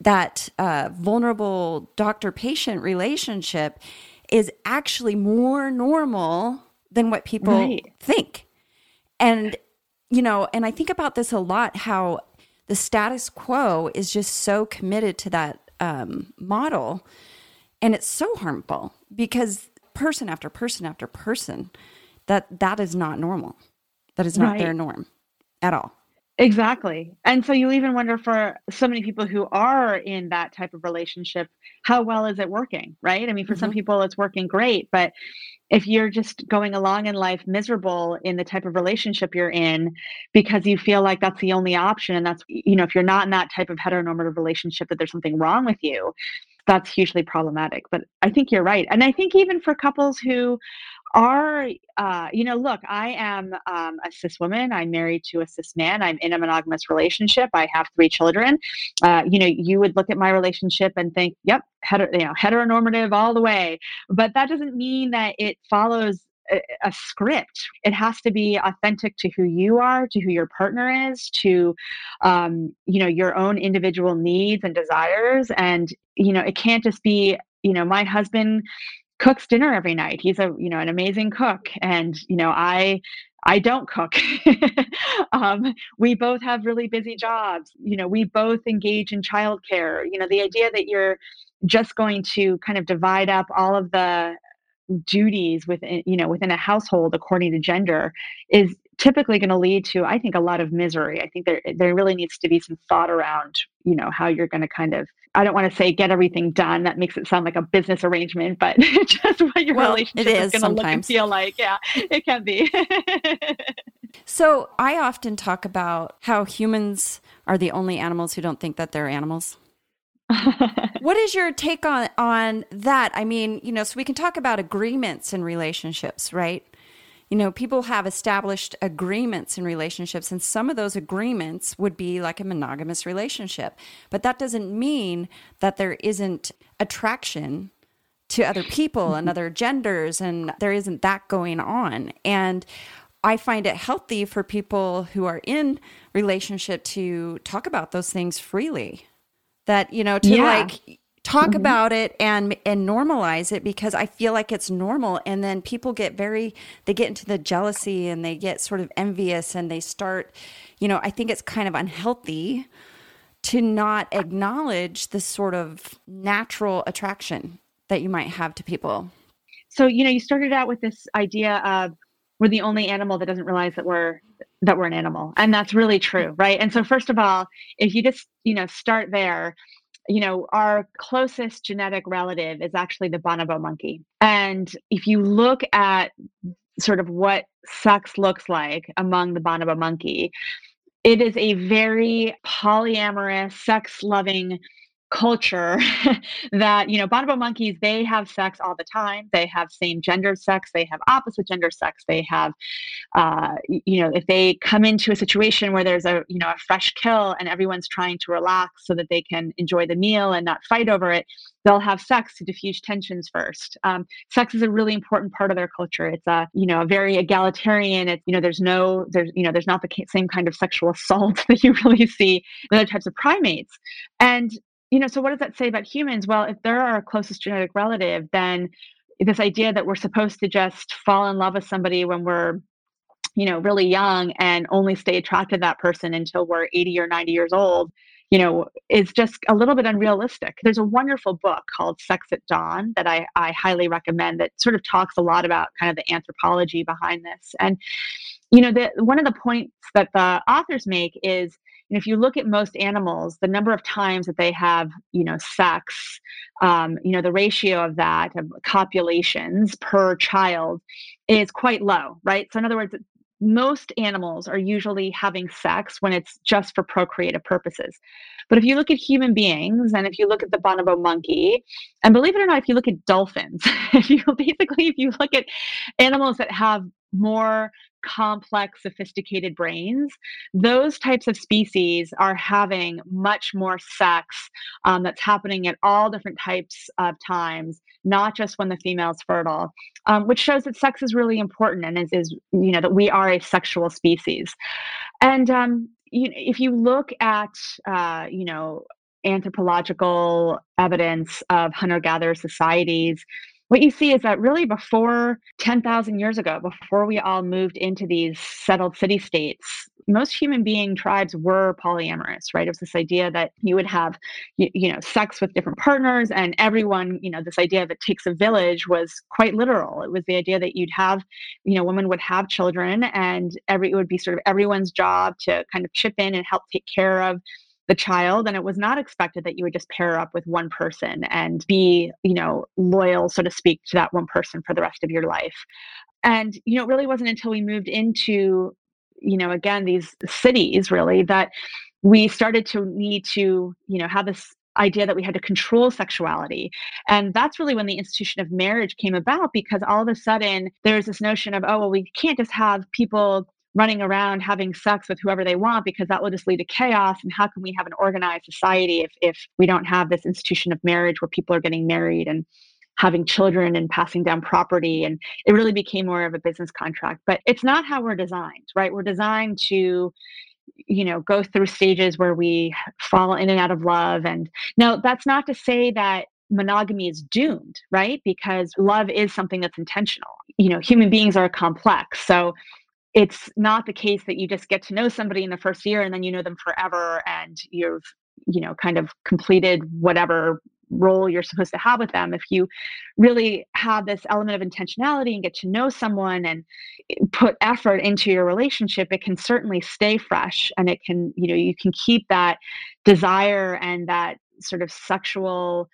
that uh, vulnerable doctor patient relationship is actually more normal than what people right. think. And, you know, and I think about this a lot how the status quo is just so committed to that um, model. And it's so harmful because person after person after person, that that is not normal. That is not right. their norm at all. Exactly. And so you even wonder for so many people who are in that type of relationship, how well is it working? Right. I mean, for mm-hmm. some people, it's working great. But if you're just going along in life miserable in the type of relationship you're in because you feel like that's the only option, and that's, you know, if you're not in that type of heteronormative relationship, that there's something wrong with you, that's hugely problematic. But I think you're right. And I think even for couples who are uh, you know look i am um, a cis woman i'm married to a cis man i'm in a monogamous relationship i have three children. Uh, you know you would look at my relationship and think yep heter- you know, heteronormative all the way. But that doesn't mean that it follows a, script. It has to be authentic to who you are to who your partner is to um, you know your own individual needs and desires. And you know it can't just be you know my husband cooks dinner every night. He's a you know an amazing cook, and you know I I don't cook. um, we both have really busy jobs. You know, we both engage in childcare. You know, the idea that you're just going to kind of divide up all of the duties within you know within a household according to gender is typically going to lead to i think a lot of misery. I think there eh, there really needs to be some thought around you know how you're going to kind of i don't want to say get everything done that makes it sound like a business arrangement but just what your well, relationship is, is going to look and feel like. Yeah it can be. So i often talk about how humans are the only animals who don't think that they're animals. What is your take on on that? I mean, you know, so we can talk about agreements in relationships, right? You know, people have established agreements in relationships, and some of those agreements would be like a monogamous relationship. But that doesn't mean that there isn't attraction to other people and other genders, and there isn't that going on. And I find it healthy for people who are in relationship to talk about those things freely that you know to yeah. like talk mm-hmm. about it and and normalize it because I feel like it's normal and then people get very they get into the jealousy and they get sort of envious and they start you know I think it's kind of unhealthy to not acknowledge the sort of natural attraction that you might have to people. So, you know, you started out with this idea of we're the only animal that doesn't realize that we're that we're an animal and that's really true right and so first of all if you just you know start there you know our closest genetic relative is actually the bonobo monkey. And if you look at sort of what sex looks like among the bonobo monkey it is a very polyamorous sex loving culture that you know bonobo monkeys they have sex all the time. They have same gender sex they have opposite gender sex they have uh, you know if they come into a situation where there's a you know a fresh kill and everyone's trying to relax so that they can enjoy the meal and not fight over it they'll have sex to diffuse tensions first. Um, sex is a really important part of their culture. It's a you know a very egalitarian it's you know there's no there's you know there's not the same kind of sexual assault that you really see in other types of primates. And you know, so what does that say about humans? Well, if they're our closest genetic relative, then this idea that we're supposed to just fall in love with somebody when we're you know really young and only stay attracted to that person until we're 80 or 90 years old you know is just a little bit unrealistic there's a wonderful book called sex at dawn that i, I highly recommend that sort of talks a lot about kind of the anthropology behind this and you know the, one of the points that the authors make is and if you look at most animals, the number of times that they have, you know, sex, um, you know, the ratio of that of copulations per child is quite low, right? So in other words, most animals are usually having sex when it's just for procreative purposes. But if you look at human beings and if you look at the bonobo monkey, and believe it or not, if you look at dolphins, if you basically if you look at animals that have more complex, sophisticated brains, those types of species are having much more sex um, that's happening at all different types of times, not just when the female's fertile, um, which shows that sex is really important and is, is, you know, that we are a sexual species. And um, you, if you look at, uh, you know, anthropological evidence of hunter gatherer societies, what you see is that really before 10,000 years ago, before we all moved into these settled city states, most human being tribes were polyamorous, right? It was this idea that you would have, you, you know, sex with different partners and everyone, you know, this idea of it takes a village was quite literal. It was the idea that you'd have, you know, women would have children and every, it would be sort of everyone's job to kind of chip in and help take care of the child and it was not expected that you would just pair up with one person and be you know loyal so to speak to that one person for the rest of your life and you know it really wasn't until we moved into you know again these cities really that we started to need to you know have this idea that we had to control sexuality. And that's really when the institution of marriage came about because all of a sudden there's this notion of, oh, well, we can't just have people running around having sex with whoever they want because that will just lead to chaos and how can we have an organized society if if we don't have this institution of marriage where people are getting married and having children and passing down property? And it really became more of a business contract but it's not how we're designed right? We're designed to you know go through stages where we fall in and out of love. And now that's not to say that monogamy is doomed right? Because love is something that's intentional. You know human beings are complex so it's not the case that you just get to know somebody in the first year and then you know them forever and you've you know kind of completed whatever role you're supposed to have with them. If you really have this element of intentionality and get to know someone and eh, put effort into your relationship it can certainly stay fresh and it can you know you can keep that desire and that sort of sexual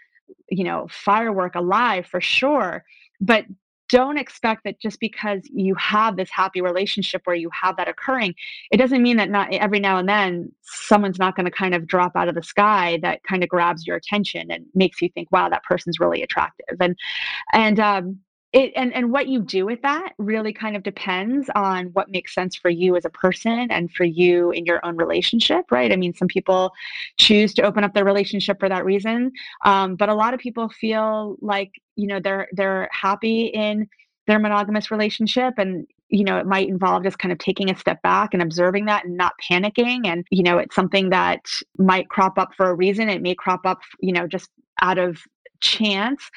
you know firework alive for sure. But don't expect that just because you have this happy relationship where you have that occurring, it doesn't mean that not every now and then someone's not going to kind of drop out of the sky that kind of grabs your attention and makes you think, wow, that person's really attractive. And and um, it and, and what you do with that really kind of depends on what makes sense for you as a person and for you in your own relationship right? I mean some people choose to open up their relationship for that reason um, but a lot of people feel like you know they're they're happy in their monogamous relationship and you know it might involve just kind of taking a step back and observing that and not panicking. And you know it's something that might crop up for a reason. It may crop up you know just out of chance.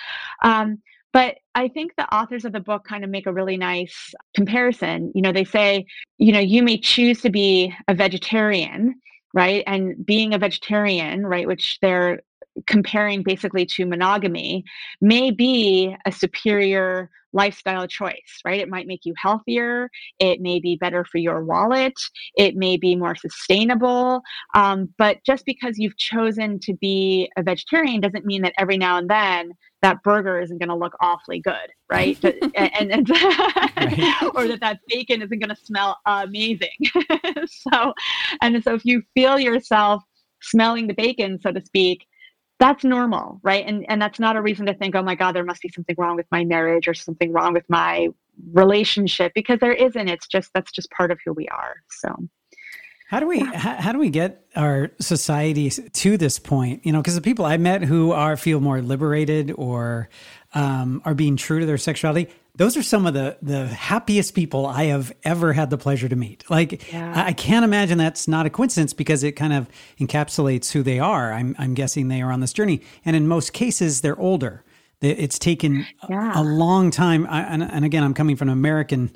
Um, but I think the authors of the book kind of make a really nice comparison. You know, they say, you know, you may choose to be a vegetarian, right? And being a vegetarian, right, which they're comparing basically to monogamy, may be a superior lifestyle choice, right? It might make you healthier. It may be better for your wallet. It may be more sustainable. Um, but just because you've chosen to be a vegetarian doesn't mean that every now and then that burger isn't going to look awfully good, right? and, and right. or that that bacon isn't going to smell amazing. so, and so if you feel yourself smelling the bacon, so to speak, that's normal, right? And and that's not a reason to think, oh my God, there must be something wrong with my marriage or something wrong with my relationship because there isn't. It's just that's just part of who we are. So how do we how, how, do we get our society to this point? You know, because the people I met who are feel more liberated or um, are being true to their sexuality, those are some of the the happiest people I have ever had the pleasure to meet. Like yeah. I, can't imagine that's not a coincidence because it kind of encapsulates who they are. I'm I'm guessing they are on this journey, and in most cases they're older. It's taken yeah. a long time, I, and, and again, I'm coming from an American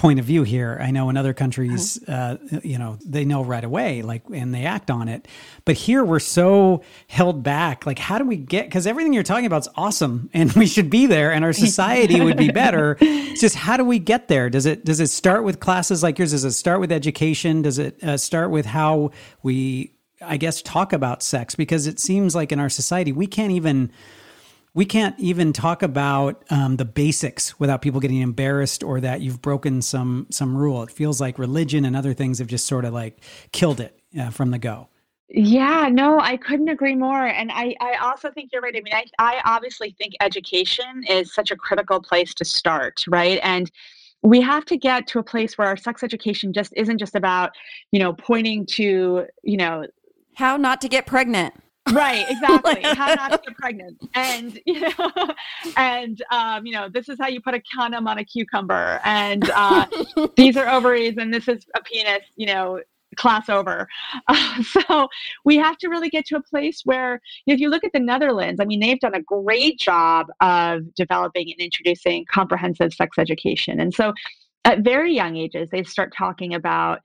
point of view here. I know in other countries, uh, you know, they know right away, like, and they act on it. But here we're so held back. Like, how do we get? Because everything you're talking about is awesome, and we should be there, and our society would be better. It's just how do we get there? Does it does it start with classes like yours? Does it start with education? Does it uh, start with how we, I guess, talk about sex? Because it seems like in our society we can't even we can't even talk about um, the basics without people getting embarrassed or that you've broken some some rule. It feels like religion and other things have just sort of like killed it uh, from the go. Yeah, no, I couldn't agree more. And I, I also think you're right. I mean, I, I obviously think education is such a critical place to start, right? And we have to get to a place where our sex education just isn't just about, you know, pointing to, you know, how not to get pregnant right exactly how not to get pregnant. and you know and um, you know this is how you put a condom on a cucumber and uh, these are ovaries and this is a penis you know class over. Uh, so we have to really get to a place where if you look at the netherlands i mean they've done a great job of developing and introducing comprehensive sex education and so at very young ages they start talking about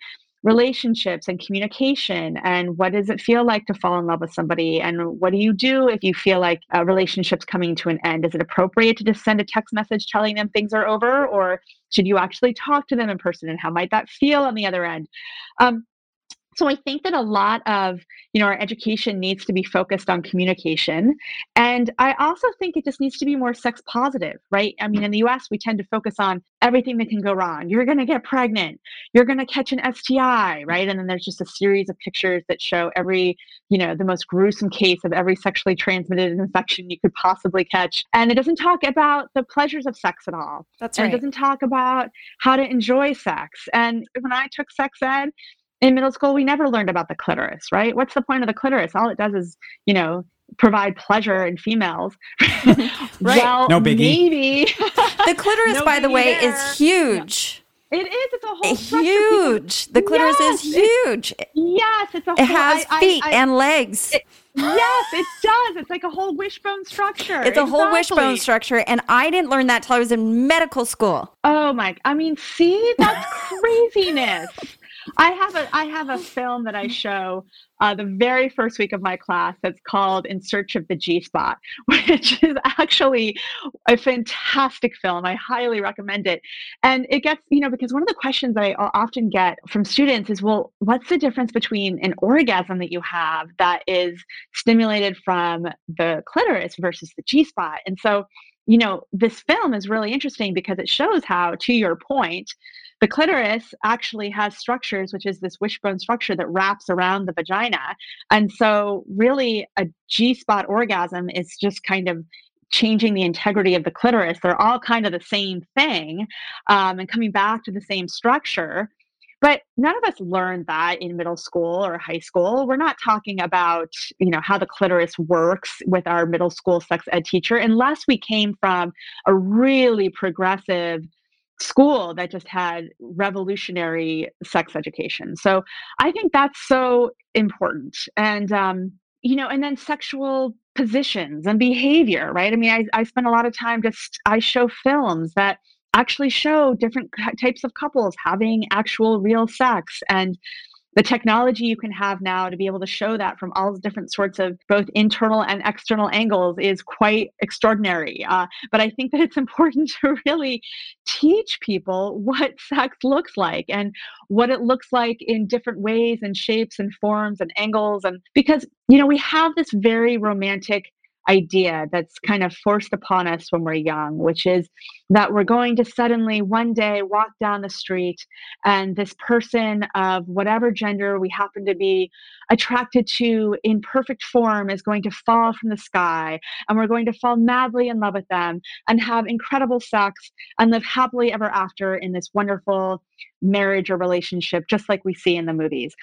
relationships and communication and what does it feel like to fall in love with somebody? And what do you do if you feel like a relationship's coming to an end? Is it appropriate to just send a text message telling them things are over or should you actually talk to them in person and how might that feel on the other end? Um, so I think that a lot of, you know, our education needs to be focused on communication. And I also think it just needs to be more sex positive, right? I mean, in the US, we tend to focus on everything that can go wrong. You're going to get pregnant. You're going to catch an STI, right? And then there's just a series of pictures that show every, you know, the most gruesome case of every sexually transmitted infection you could possibly catch. And it doesn't talk about the pleasures of sex at all. That's right. And it doesn't talk about how to enjoy sex. And when I took sex ed, in middle school we never learned about the clitoris right what's the point of the clitoris all it does is you know provide pleasure in females right well, no biggie maybe the clitoris no by the way there. is huge yeah. It is. It's a whole huge. The clitoris yes, is huge. It, yes, it's a. Whole, it has I, feet I, I, and legs. It, yes, it does. It's like a whole wishbone structure. It's a exactly. whole wishbone structure, and I didn't learn that till I was in medical school. Oh my! I mean, see, that's craziness. I have a I have a film that I show uh, the very first week of my class that's called In Search of the G Spot, which is actually a fantastic film. I highly recommend it. And it gets, you know, because one of the questions I often get from students is, well, what's the difference between an orgasm that you have that is stimulated from the clitoris versus the G spot? And so, you know, this film is really interesting because it shows how, to your point, the clitoris actually has structures, which is this wishbone structure that wraps around the vagina. And so, really, a G spot orgasm is just kind of changing the integrity of the clitoris. They're all kind of the same thing um, and coming back to the same structure. But none of us learned that in middle school or high school. We're not talking about, you know, how the clitoris works with our middle school sex ed teacher unless we came from a really progressive school that just had revolutionary sex education. So I think that's so important. And, um, you know, and then sexual positions and behavior, right? I mean, I, I spend a lot of time just, I show films that actually show different types of couples having actual real sex and the technology you can have now to be able to show that from all different sorts of both internal and external angles is quite extraordinary. Uh, but I think that it's important to really teach people what sex looks like and what it looks like in different ways and shapes and forms and angles. And because, you know, we have this very romantic idea that's kind of forced upon us when we're young, which is that we're going to suddenly one day walk down the street and this person of whatever gender we happen to be attracted to in perfect form is going to fall from the sky and we're going to fall madly in love with them and have incredible sex and live happily ever after in this wonderful marriage or relationship, just like we see in the movies.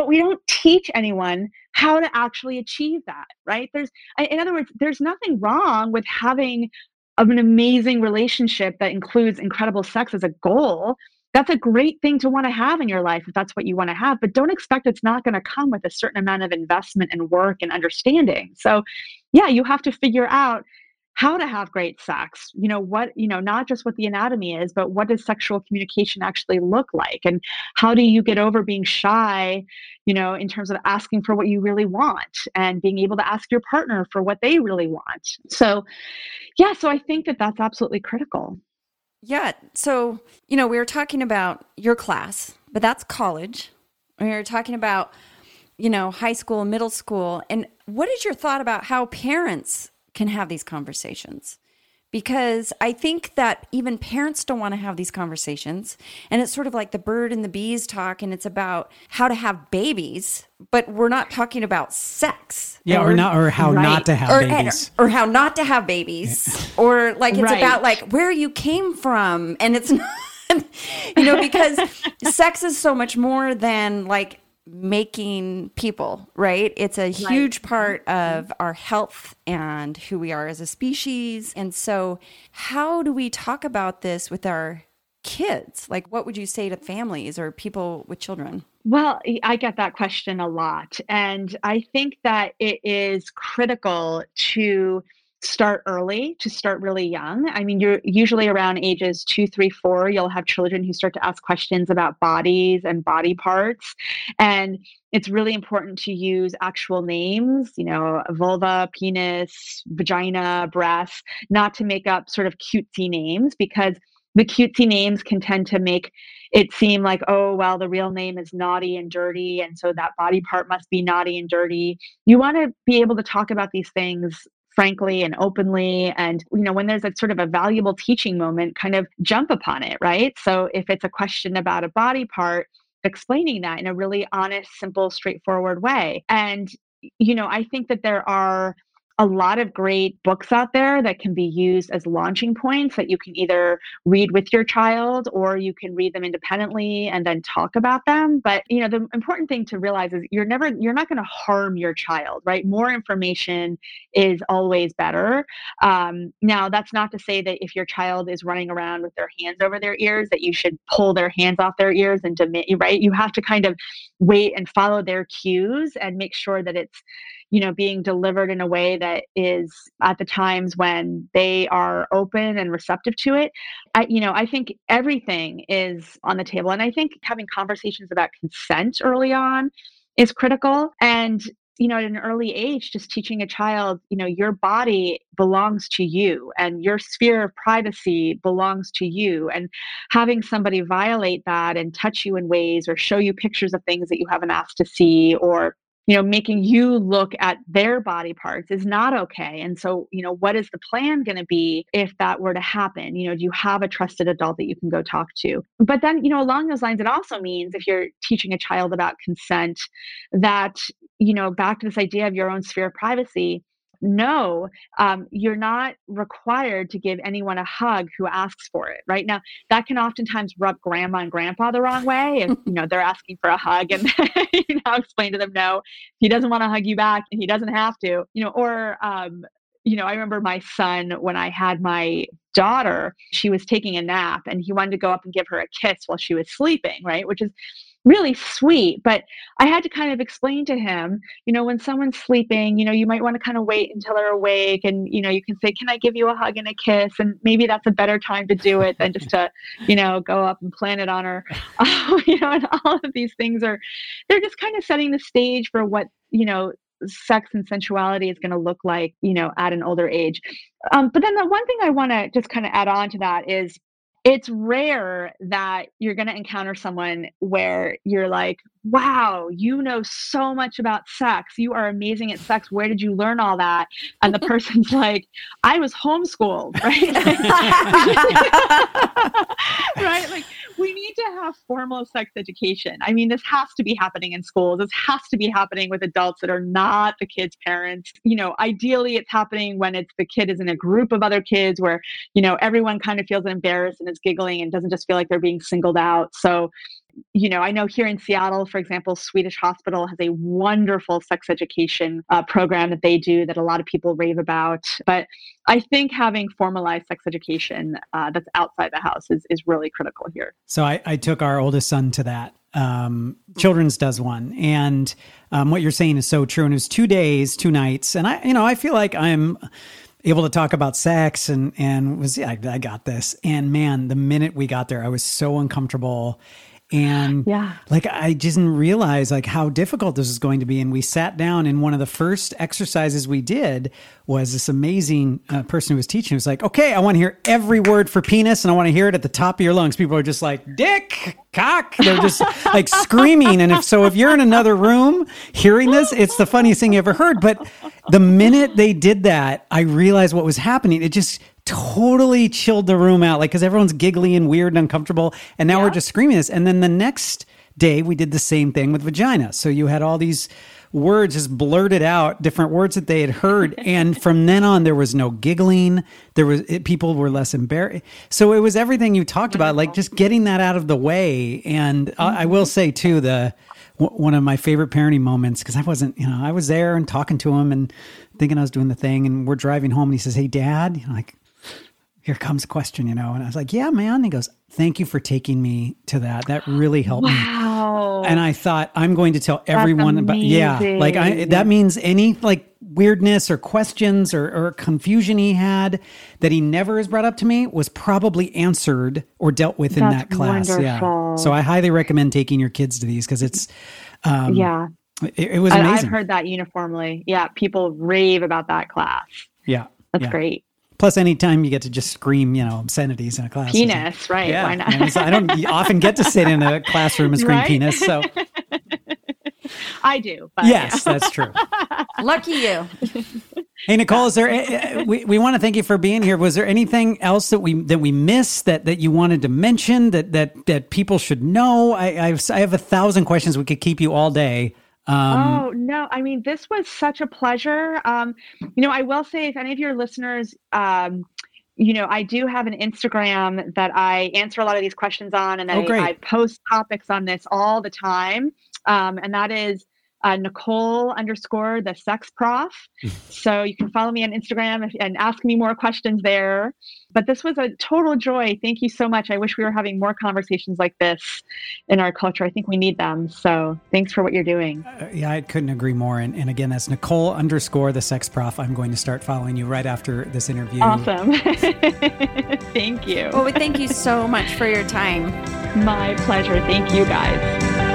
But we don't teach anyone how to actually achieve that, right? There's, in other words, there's nothing wrong with having an amazing relationship that includes incredible sex as a goal. That's a great thing to want to have in your life if that's what you want to have, but don't expect it's not going to come with a certain amount of investment and work and understanding. So, yeah, you have to figure out how to have great sex you know what you know not just what the anatomy is but what does sexual communication actually look like? And how do you get over being shy you know in terms of asking for what you really want and being able to ask your partner for what they really want? So yeah so i think that that's absolutely critical. Yeah so you know we were talking about your class but that's college. We were talking about you know high school middle school and what is your thought about how parents can have these conversations because I think that even parents don't want to have these conversations. And it's sort of like the bird and the bees talk, and it's about how to have babies, but we're not talking about sex. Yeah, or, or not, or how right. not to have or, eh, babies, or, or how not to have babies, or like it's right. about like where you came from, and it's not. you know, because sex is so much more than like making people, right? It's a huge right. part mm-hmm. of our health and who we are as a species. And so, how do we talk about this with our kids? Like, what would you say to families or people with children? Well, I get that question a lot. And I think that it is critical to start early to start really young. I mean, you're usually around ages two, three, four, you'll have children who start to ask questions about bodies and body parts. And it's really important to use actual names, you know, vulva, penis, vagina, breast, not to make up sort of cutesy names because the cutesy names can tend to make it seem like, oh, well, the real name is naughty and dirty. And so that body part must be naughty and dirty. You want to be able to talk about these things frankly and openly and you know when there's a sort of a valuable teaching moment kind of jump upon it right? So if it's a question about a body part explaining that in a really honest simple straightforward way. And you know i think that there are a lot of great books out there that can be used as launching points that you can either read with your child or you can read them independently and then talk about them. But you know the important thing to realize is you're never you're not going to harm your child right? More information is always better. Um, now that's not to say that if your child is running around with their hands over their ears that you should pull their hands off their ears and demand right? You have to kind of wait and follow their cues and make sure that it's you know being delivered in a way that is at the times when they are open and receptive to it. I you know i think everything is on the table and i think having conversations about consent early on is critical. And you know at an early age just teaching a child you know your body belongs to you and your sphere of privacy belongs to you. And having somebody violate that and touch you in ways or show you pictures of things that you haven't asked to see or you know making you look at their body parts is not okay and so you know what is the plan going to be if that were to happen? You know do you have a trusted adult that you can go talk to? But then you know along those lines it also means if you're teaching a child about consent that you know back to this idea of your own sphere of privacy no, um, you're not required to give anyone a hug who asks for it. Right now, that can oftentimes rub grandma and grandpa the wrong way. If you know they're asking for a hug, and you know explain to them, no, he doesn't want to hug you back, and he doesn't have to. You know, or um, you know, I remember my son when I had my daughter, she was taking a nap and he wanted to go up and give her a kiss while she was sleeping, right? Which is really sweet. But I had to kind of explain to him, you know, when someone's sleeping, you know, you might want to kind of wait until they're awake and, you know, you can say, Can I give you a hug and a kiss? And maybe that's a better time to do it than just to, you know, go up and plant it on her. you know, and all of these things are, they're just kind of setting the stage for what, you know, sex and sensuality is going to look like, you know, at an older age. Um, but then the one thing I want to just kind of add on to that is it's rare that you're going to encounter someone where you're like, wow, you know so much about sex. You are amazing at sex. Where did you learn all that? And the person's like, I was homeschooled, right? right? Like, we need to have formal sex education. I mean, this has to be happening in schools. This has to be happening with adults that are not the kids' parents. You know, ideally, it's happening when it's the kid is in a group of other kids where, you know, everyone kind of feels embarrassed and is giggling and doesn't just feel like they're being singled out. So, you know, I know here in Seattle, for example, Swedish Hospital has a wonderful sex education uh, program that they do that a lot of people rave about. But I think having formalized sex education uh, that's outside the house is, is really critical here. So I, I took our oldest son to that. Um, Children's does one, and um, what you're saying is so true. And it was two days, two nights, and I, you know, I feel like I'm able to talk about sex and and was yeah, I, I got this. And man, the minute we got there, I was so uncomfortable and yeah. like i didn't realize like how difficult this was going to be. And we sat down and one of the first exercises we did was this amazing uh, person who was teaching was like okay i want to hear every word for penis and i want to hear it at the top of your lungs. People are just like dick cock. They're just like screaming. And if so if you're in another room hearing this it's the funniest thing you ever heard. But the minute they did that i realized what was happening. It just totally chilled the room out, like because everyone's giggly and weird and uncomfortable, and now yeah. we're just screaming this. And then the next day we did the same thing with vagina. So you had all these words just blurted out, different words that they had heard, and from then on there was no giggling. There was it, people were less embarrassed. So it was everything you talked about, like just getting that out of the way. And mm-hmm. I, I will say too the one of my favorite parenting moments because I wasn't, you know, I was there and talking to him and thinking I was doing the thing, and we're driving home, and he says, "Hey, Dad," you know, like here comes a question, you know. And I was like, yeah, man. he goes, thank you for taking me to that. That really helped wow. me. And I thought, I'm going to tell everyone about, yeah, like I, that means any like weirdness or questions or, or confusion he had that he never has brought up to me was probably answered or dealt with in That's that class. wonderful. Yeah. So I highly recommend taking your kids to these because it's, um, yeah, it, it was And amazing. I've heard that uniformly. Yeah, people rave about that class. yeah. That's yeah. great. Plus, anytime you get to just scream, you know, obscenities in a class. is- Penis, right? Yeah. Why not? And it's- I don't often get to sit in a classroom and scream Right? penis. So, I do. But yes, that's true. Lucky you. Hey Nicole, is there? We, we want to thank you for being here. Was there anything else that we that we missed that, that you wanted to mention that that that people should know? I I've, I have a thousand questions. We could keep you all day. Um, oh no i mean this was such a pleasure um, you know i will say if any of your listeners um, you know i do have an instagram that i answer a lot of these questions on and Oh, I. I post topics on this all the time um, and that is uh, nicole underscore the sex prof so you can follow me on instagram if, and ask me more questions there but this was a total joy thank you so much i wish we were having more conversations like this in our culture i think we need them so thanks for what you're doing uh, yeah, I couldn't agree more. And, and again, that's Nicole underscore the sex prof. I'm going to start following you right after this interview. Awesome. Thank you. Well, we thank you so much for your time. My pleasure. Thank you guys.